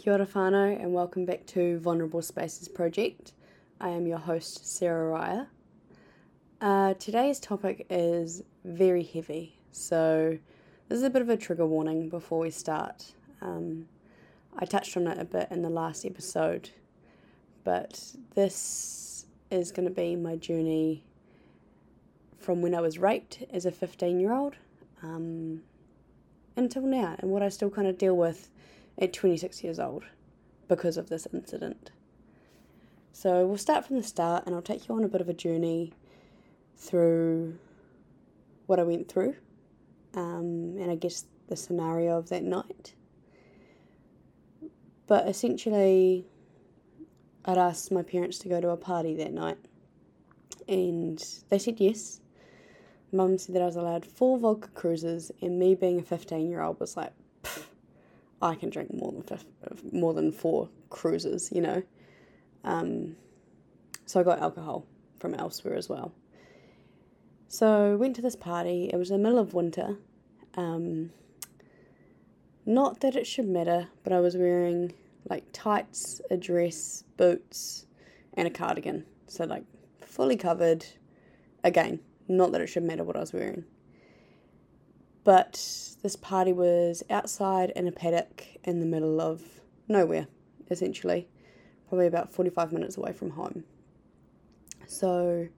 Kia ora whānau and welcome back to Vulnerable Spaces Project. I am your host, Sarah Raya. Uh, today's topic is very heavy, so this is a bit of a trigger warning before we start. Um, I touched on it a bit in the last episode, but this is going to be my journey from when I was raped as a 15 year old um, until now, and what I still kind of deal with at 26 years old because of this incident. So we'll start from the start and I'll take you on a bit of a journey through what I went through um, and I guess the scenario of that night. But essentially, I'd asked my parents to go to a party that night and they said yes. Mum said that I was allowed four Vodka Cruisers, and me being a 15 year old was like, I can drink more than more than four Cruisers, you know. Um, so I got alcohol from elsewhere as well. So went to this party. It was the middle of winter. Um, not that it should matter, but I was wearing like tights, a dress, boots, and a cardigan. So like fully covered. Again, not that it should matter what I was wearing. But this party was outside in a paddock in the middle of nowhere, essentially, probably about 45 minutes away from home. So,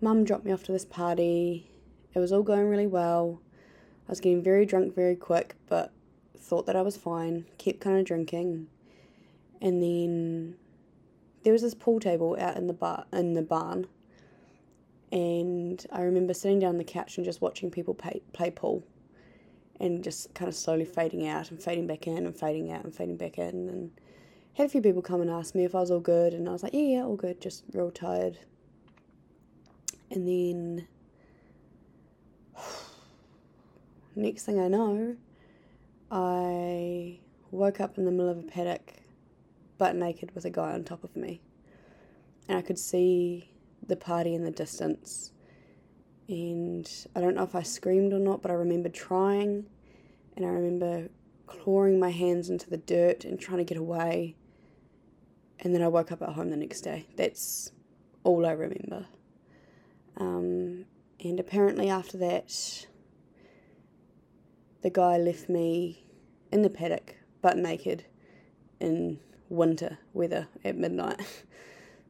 mum dropped me off to this party. It was all going really well. I was getting very drunk very quick, but thought that I was fine, kept kind of drinking. And then there was this pool table out in the bar in the barn. And I remember sitting down on the couch and just watching people play, play pool and just kind of slowly fading out and fading back in and fading out and fading back in and had a few people come and ask me if I was all good and I was like, yeah, yeah, all good, just real tired. And then next thing I know, I woke up in the middle of a paddock, butt naked with a guy on top of me. And I could see the party in the distance and I don't know if I screamed or not, but I remember trying, and I remember clawing my hands into the dirt and trying to get away. And then I woke up at home the next day. That's all I remember. Um, and apparently, after that, the guy left me in the paddock, butt naked, in winter weather at midnight.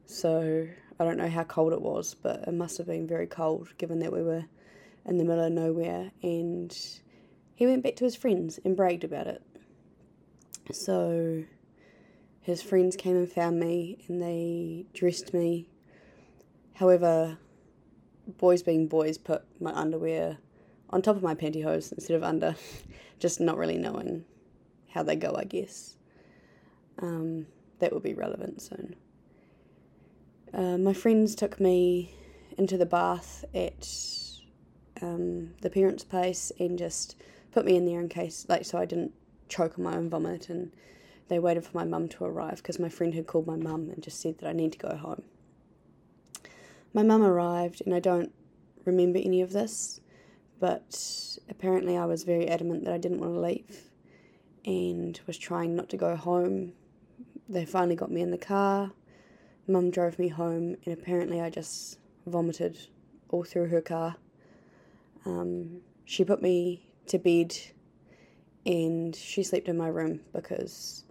so I don't know how cold it was, but it must have been very cold given that we were in the middle of nowhere. And he went back to his friends and bragged about it. So his friends came and found me and they dressed me. However, boys being boys put my underwear on top of my pantyhose instead of under, just not really knowing how they go, I guess. Um, that will be relevant soon. Uh, my friends took me into the bath at um, the parents' place and just put me in there in case, like, so I didn't choke on my own vomit. And they waited for my mum to arrive because my friend had called my mum and just said that I need to go home. My mum arrived, and I don't remember any of this, but apparently I was very adamant that I didn't want to leave and was trying not to go home. They finally got me in the car Mum drove me home, and apparently I just vomited all through her car. Um, she put me to bed and she slept in my room because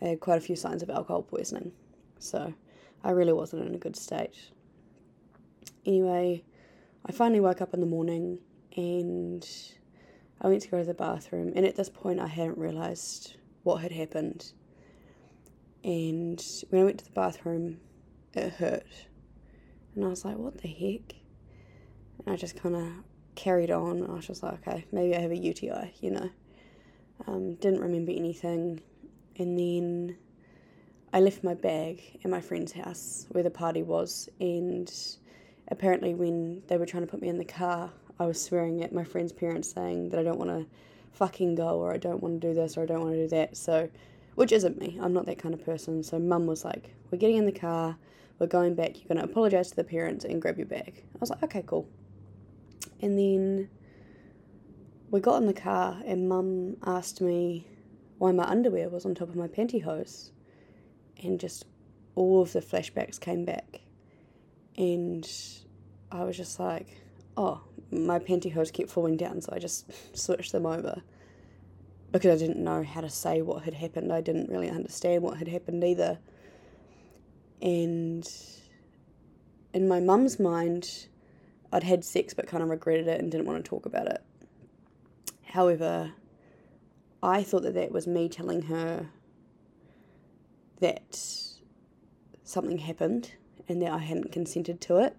I had quite a few signs of alcohol poisoning. So I really wasn't in a good state. Anyway, I finally woke up in the morning and I went to go to the bathroom, and at this point, I hadn't realised what had happened. And when I went to the bathroom, it hurt. And I was like, what the heck? And I just kind of carried on. I was just like, okay, maybe I have a UTI, you know. Um, didn't remember anything. And then I left my bag at my friend's house where the party was. And apparently, when they were trying to put me in the car, I was swearing at my friend's parents saying that I don't want to fucking go or I don't want to do this or I don't want to do that. So which isn't me. I'm not that kind of person. So mum was like, We're getting in the car, we're going back, you're going to apologise to the parents and grab your bag. I was like, Okay, cool. And then we got in the car, and mum asked me why my underwear was on top of my pantyhose. And just all of the flashbacks came back. And I was just like, oh, my pantyhose kept falling down, so I just switched them over because I didn't know how to say what had happened. I didn't really understand what had happened either. And in my mum's mind, I'd had sex but kind of regretted it and didn't want to talk about it. However, I thought that that was me telling her that something happened and that I hadn't consented to it.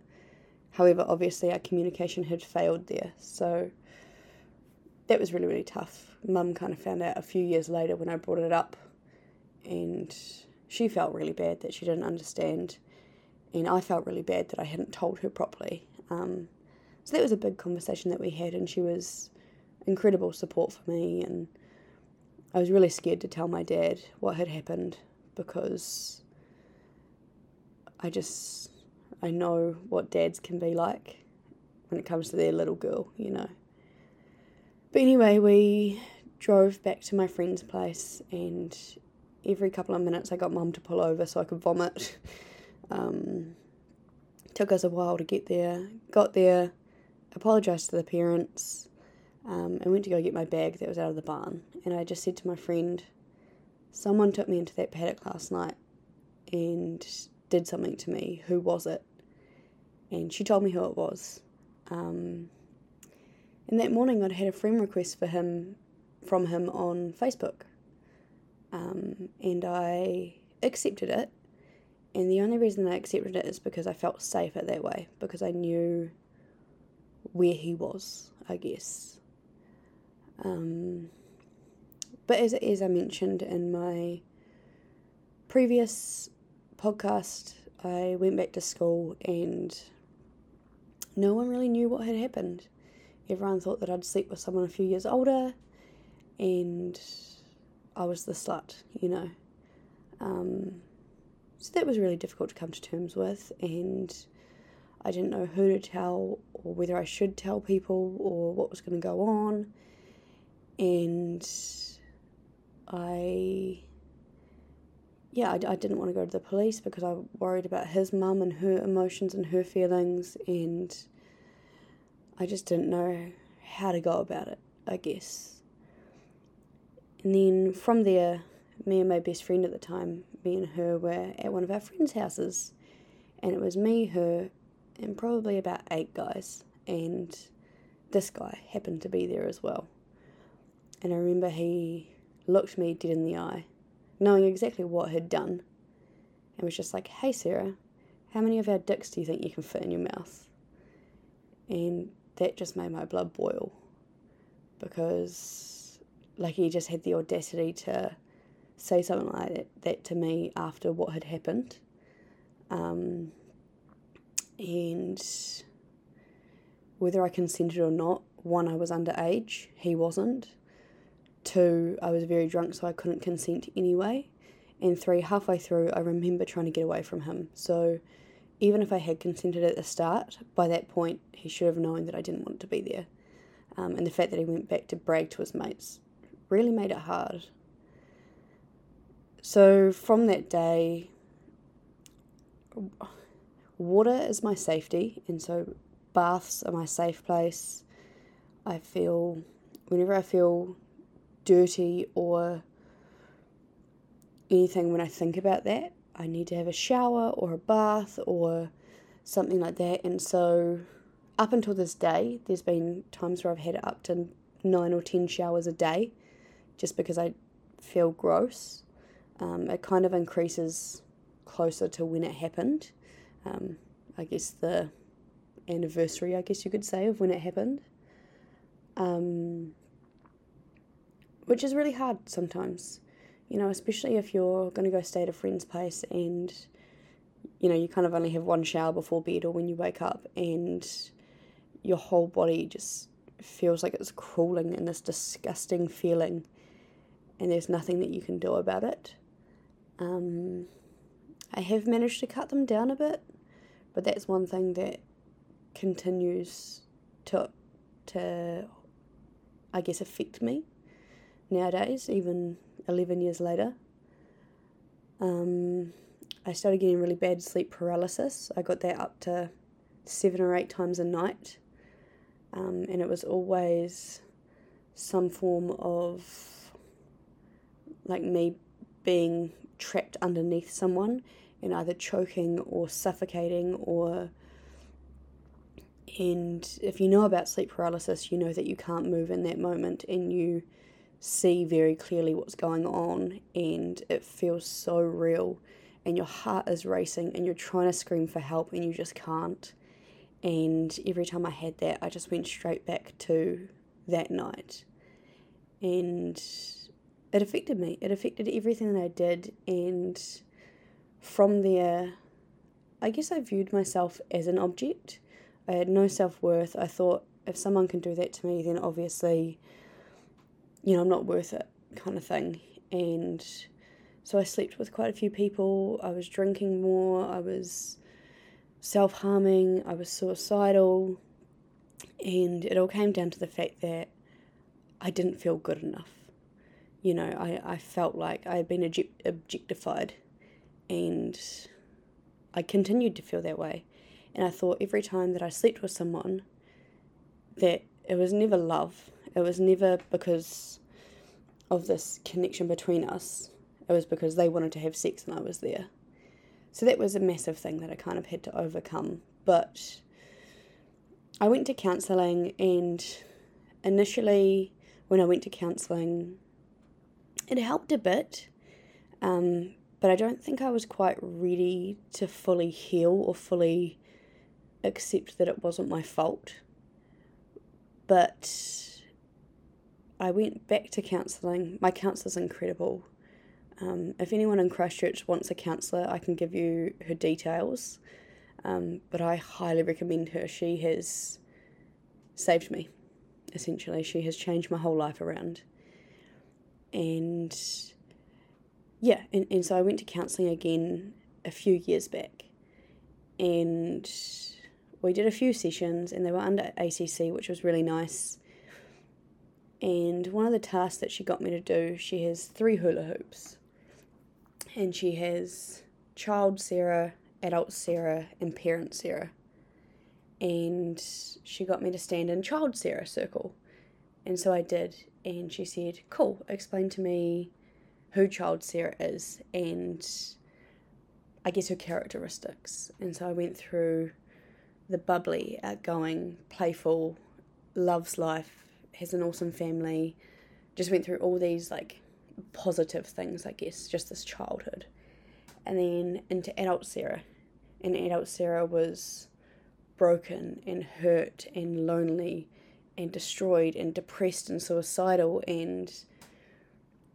However, obviously, our communication had failed there. So that was really, really tough. Mum kind of found out a few years later when I brought it up, and she felt really bad that she didn't understand, and I felt really bad that I hadn't told her properly. Um, so that was a big conversation that we had, and she was incredible support for me. And I was really scared to tell my dad what had happened because I just I know what dads can be like when it comes to their little girl, you know. But anyway, we drove back to my friend's place, and every couple of minutes I got mum to pull over so I could vomit. Um, took us a while to get there. Got there, apologised to the parents, um, and went to go get my bag that was out of the barn. And I just said to my friend, Someone took me into that paddock last night and did something to me. Who was it? And she told me who it was. Um, and that morning, I'd had a friend request for him from him on Facebook, um, and I accepted it. And the only reason I accepted it is because I felt safer that way, because I knew where he was, I guess. Um, but as, as I mentioned in my previous podcast, I went back to school and no one really knew what had happened. Everyone thought that I'd sleep with someone a few years older, and I was the slut, you know. Um, so that was really difficult to come to terms with, and I didn't know who to tell or whether I should tell people or what was going to go on. And I, yeah, I, I didn't want to go to the police because I worried about his mum and her emotions and her feelings, and I just didn't know how to go about it, I guess. And then from there, me and my best friend at the time, me and her were at one of our friends' houses, and it was me, her, and probably about eight guys, and this guy happened to be there as well. And I remember he looked me dead in the eye, knowing exactly what he'd done, and was just like, Hey, Sarah, how many of our dicks do you think you can fit in your mouth? And that just made my blood boil because, like, he just had the audacity to say something like that, that to me after what had happened. Um, and whether I consented or not, one, I was underage, he wasn't. Two, I was very drunk, so I couldn't consent anyway. And three, halfway through, I remember trying to get away from him. So even if I had consented at the start, by that point, he should have known that I didn't want to be there. Um, and the fact that he went back to brag to his mates really made it hard. So from that day, water is my safety, and so baths are my safe place. I feel, whenever I feel dirty or anything, when I think about that, I need to have a shower or a bath or something like that. And so, up until this day, there's been times where I've had up to nine or ten showers a day just because I feel gross. Um, it kind of increases closer to when it happened. Um, I guess the anniversary, I guess you could say, of when it happened. Um, which is really hard sometimes, you know, especially if you're going to go stay at a friend's place and, you know, you kind of only have one shower before bed or when you wake up and your whole body just feels like it's crawling in this disgusting feeling and there's nothing that you can do about it. Um, I have managed to cut them down a bit, but that's one thing that continues to to I guess affect me nowadays, even 11 years later. Um, I started getting really bad sleep paralysis. I got that up to seven or eight times a night. Um, and it was always some form of like me being trapped underneath someone and either choking or suffocating or and if you know about sleep paralysis you know that you can't move in that moment and you see very clearly what's going on and it feels so real and your heart is racing and you're trying to scream for help and you just can't. And every time I had that I just went straight back to that night. And it affected me. It affected everything that I did. And from there I guess I viewed myself as an object. I had no self worth I thought if someone can do that to me then obviously you know, I'm not worth it kind of thing. And so I slept with quite a few people. I was drinking more. I was self harming. I was suicidal. And it all came down to the fact that I didn't feel good enough. You know, I, I felt like I had been object- objectified and I continued to feel that way. And I thought every time that I slept with someone that it was never love, it was never because of this connection between us. It was because they wanted to have sex and I was there. So that was a massive thing that I kind of had to overcome. But I went to counselling, and initially, when I went to counselling, it helped a bit. Um, but I don't think I was quite ready to fully heal or fully accept that it wasn't my fault. But I went back to counselling. My counsellor's incredible. Um, if anyone in Christchurch wants a counsellor, I can give you her details. Um, but I highly recommend her. She has saved me, essentially. She has changed my whole life around. And yeah, and, and so I went to counselling again a few years back. And we did a few sessions, and they were under ACC, which was really nice. And one of the tasks that she got me to do, she has three hula hoops. And she has child Sarah, adult Sarah, and parent Sarah. And she got me to stand in child Sarah circle. And so I did. And she said, Cool, explain to me who child Sarah is and I guess her characteristics. And so I went through the bubbly, outgoing, playful, loves life, has an awesome family, just went through all these like positive things, I guess, just this childhood. And then into adult Sarah. And adult Sarah was broken and hurt and lonely and destroyed and depressed and suicidal and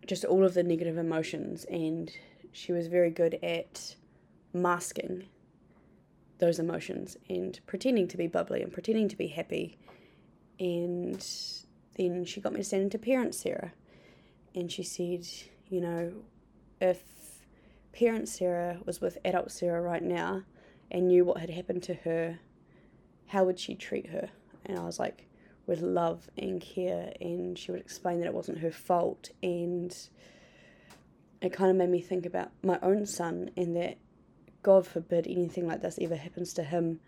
just all of the negative emotions. And she was very good at masking those emotions and pretending to be bubbly and pretending to be happy and then she got me to stand into parent Sarah. And she said, you know, if parent Sarah was with adult Sarah right now and knew what had happened to her, how would she treat her? And I was like, with love and care. And she would explain that it wasn't her fault. And it kind of made me think about my own son and that God forbid anything like this ever happens to him,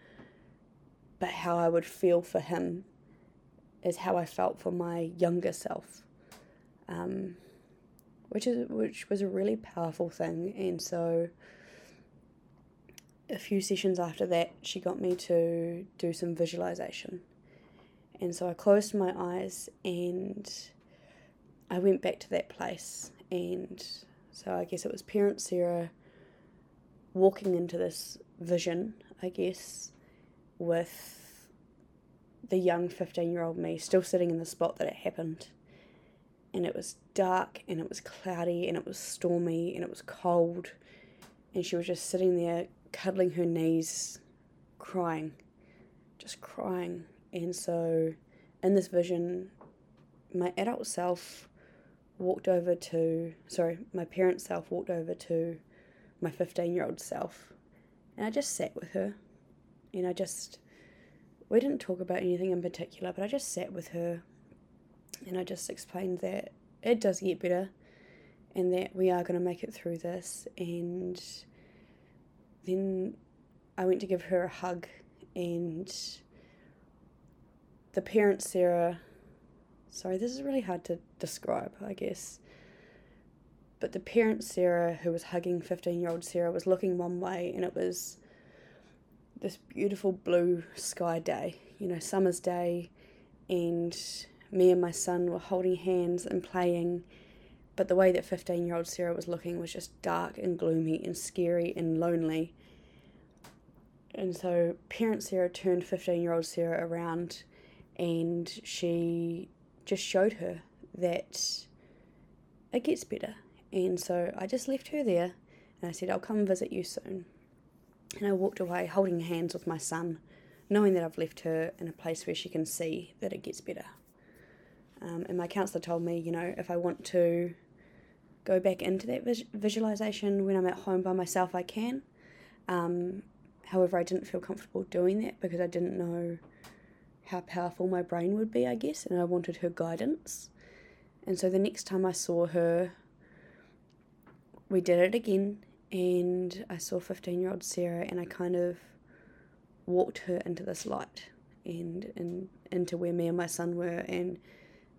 but how I would feel for him is how I felt for my younger self, um, which is which was a really powerful thing. And so, a few sessions after that, she got me to do some visualization, and so I closed my eyes and I went back to that place. And so I guess it was parent Sarah walking into this vision, I guess, with the young 15 year old me still sitting in the spot that it happened. And it was dark and it was cloudy and it was stormy and it was cold. And she was just sitting there cuddling her knees, crying, just crying. And so in this vision, my adult self walked over to, sorry, my parent self walked over to my 15 year old self. And I just sat with her. And I just we didn't talk about anything in particular, but I just sat with her and I just explained that it does get better and that we are going to make it through this. And then I went to give her a hug, and the parent Sarah. Sorry, this is really hard to describe, I guess. But the parent Sarah, who was hugging 15 year old Sarah, was looking one way, and it was this beautiful blue sky day, you know, summer's day, and me and my son were holding hands and playing. But the way that 15 year old Sarah was looking was just dark and gloomy and scary and lonely. And so, parent Sarah turned 15 year old Sarah around and she just showed her that it gets better. And so I just left her there and I said, I'll come visit you soon. And I walked away holding hands with my son, knowing that I've left her in a place where she can see that it gets better. Um, and my counsellor told me, you know, if I want to go back into that vis- visualization when I'm at home by myself, I can. Um, however, I didn't feel comfortable doing that because I didn't know how powerful my brain would be, I guess, and I wanted her guidance. And so the next time I saw her, we did it again, and I saw 15 year old Sarah, and I kind of walked her into this light and, and into where me and my son were, and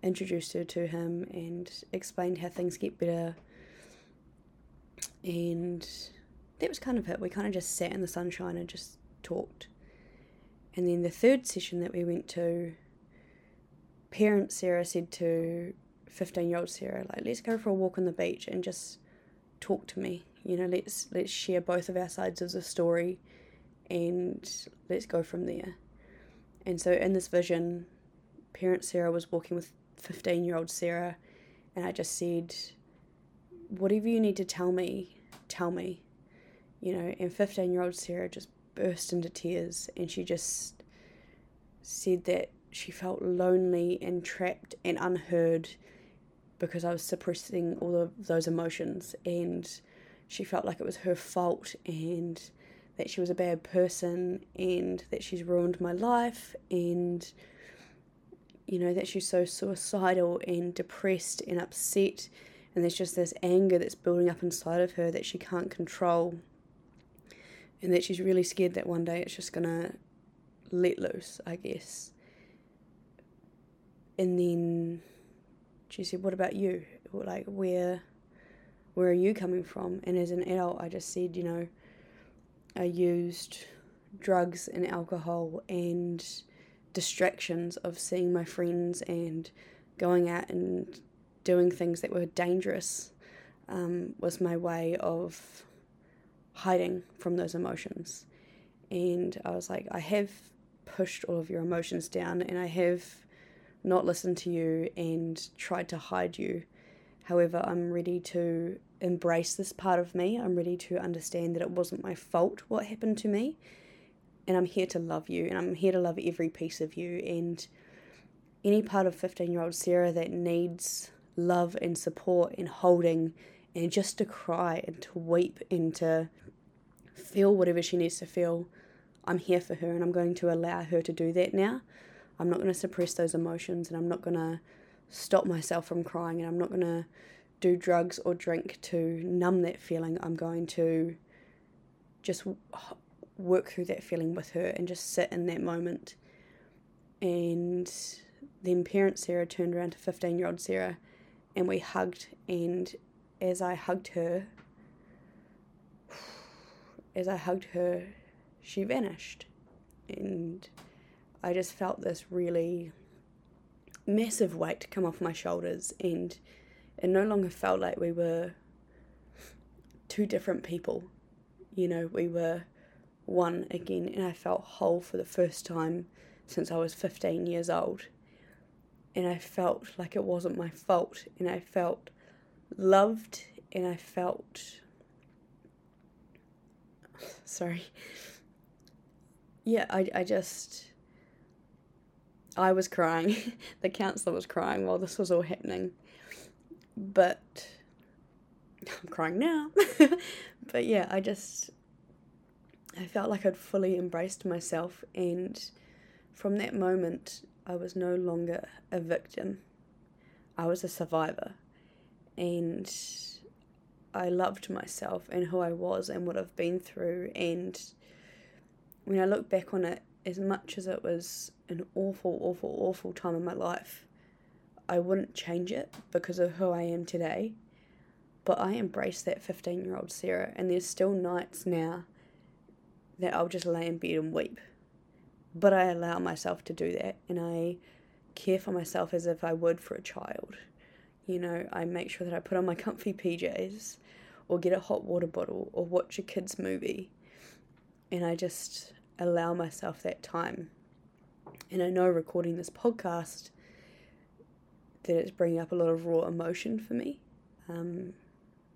introduced her to him and explained how things get better. And that was kind of it. We kind of just sat in the sunshine and just talked. And then the third session that we went to, parent Sarah said to 15 year old Sarah, like, let's go for a walk on the beach and just talk to me. You know, let's let's share both of our sides of the story and let's go from there. And so in this vision, parent Sarah was walking with 15 year old Sarah, and I just said, Whatever you need to tell me, tell me. You know, and 15 year old Sarah just burst into tears and she just said that she felt lonely and trapped and unheard because I was suppressing all of those emotions and she felt like it was her fault and that she was a bad person and that she's ruined my life and you know that she's so suicidal and depressed and upset and there's just this anger that's building up inside of her that she can't control and that she's really scared that one day it's just gonna let loose, I guess. And then she said, "What about you? Like, where, where are you coming from?" And as an adult, I just said, you know, I used drugs and alcohol and distractions of seeing my friends and going out and doing things that were dangerous um, was my way of hiding from those emotions. And I was like, I have pushed all of your emotions down and I have not listened to you and tried to hide you. However, I'm ready to embrace this part of me. I'm ready to understand that it wasn't my fault what happened to me. And I'm here to love you and I'm here to love every piece of you. And any part of 15 year old Sarah that needs love and support and holding and just to cry and to weep and to feel whatever she needs to feel. I'm here for her and I'm going to allow her to do that now. I'm not going to suppress those emotions and I'm not going to stop myself from crying and I'm not going to do drugs or drink to numb that feeling. I'm going to just work through that feeling with her and just sit in that moment. And then parent Sarah turned around to 15 year old Sarah and we hugged. And as I hugged her, as I hugged her, she vanished. And I just felt this really massive weight come off my shoulders, and it no longer felt like we were two different people. You know, we were one again, and I felt whole for the first time since I was 15 years old. And I felt like it wasn't my fault, and I felt loved, and I felt sorry. Yeah, I, I just. I was crying. the counsellor was crying while this was all happening. But. I'm crying now. but yeah, I just. I felt like I'd fully embraced myself, and from that moment, I was no longer a victim. I was a survivor. And I loved myself and who I was and what I've been through. And when I look back on it, as much as it was an awful, awful, awful time in my life, I wouldn't change it because of who I am today. But I embrace that 15 year old Sarah, and there's still nights now that I'll just lay in bed and weep. But I allow myself to do that, and I care for myself as if I would for a child. You know, I make sure that I put on my comfy PJs or get a hot water bottle or watch a kids' movie. And I just allow myself that time. And I know recording this podcast that it's bringing up a lot of raw emotion for me. Um,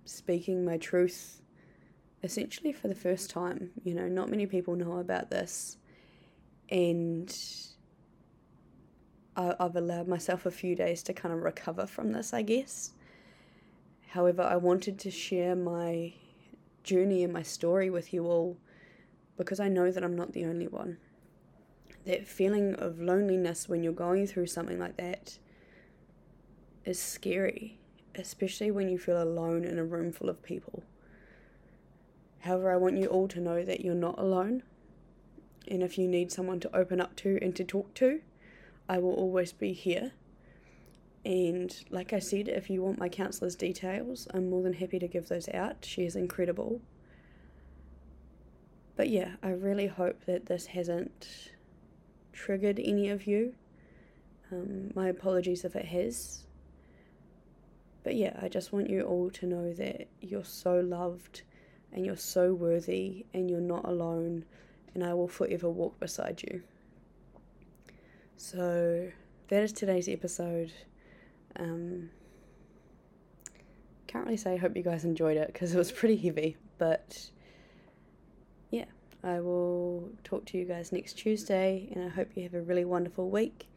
speaking my truth essentially for the first time. You know, not many people know about this. And I've allowed myself a few days to kind of recover from this, I guess. However, I wanted to share my journey and my story with you all because I know that I'm not the only one. That feeling of loneliness when you're going through something like that is scary, especially when you feel alone in a room full of people. However, I want you all to know that you're not alone. And if you need someone to open up to and to talk to, I will always be here. And like I said, if you want my counsellor's details, I'm more than happy to give those out. She is incredible. But yeah, I really hope that this hasn't triggered any of you. Um, my apologies if it has. But yeah, I just want you all to know that you're so loved and you're so worthy and you're not alone, and I will forever walk beside you. So that is today's episode. Um, can't really say I hope you guys enjoyed it because it was pretty heavy, but I will talk to you guys next Tuesday, and I hope you have a really wonderful week.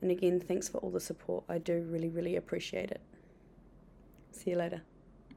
And again, thanks for all the support. I do really, really appreciate it. See you later.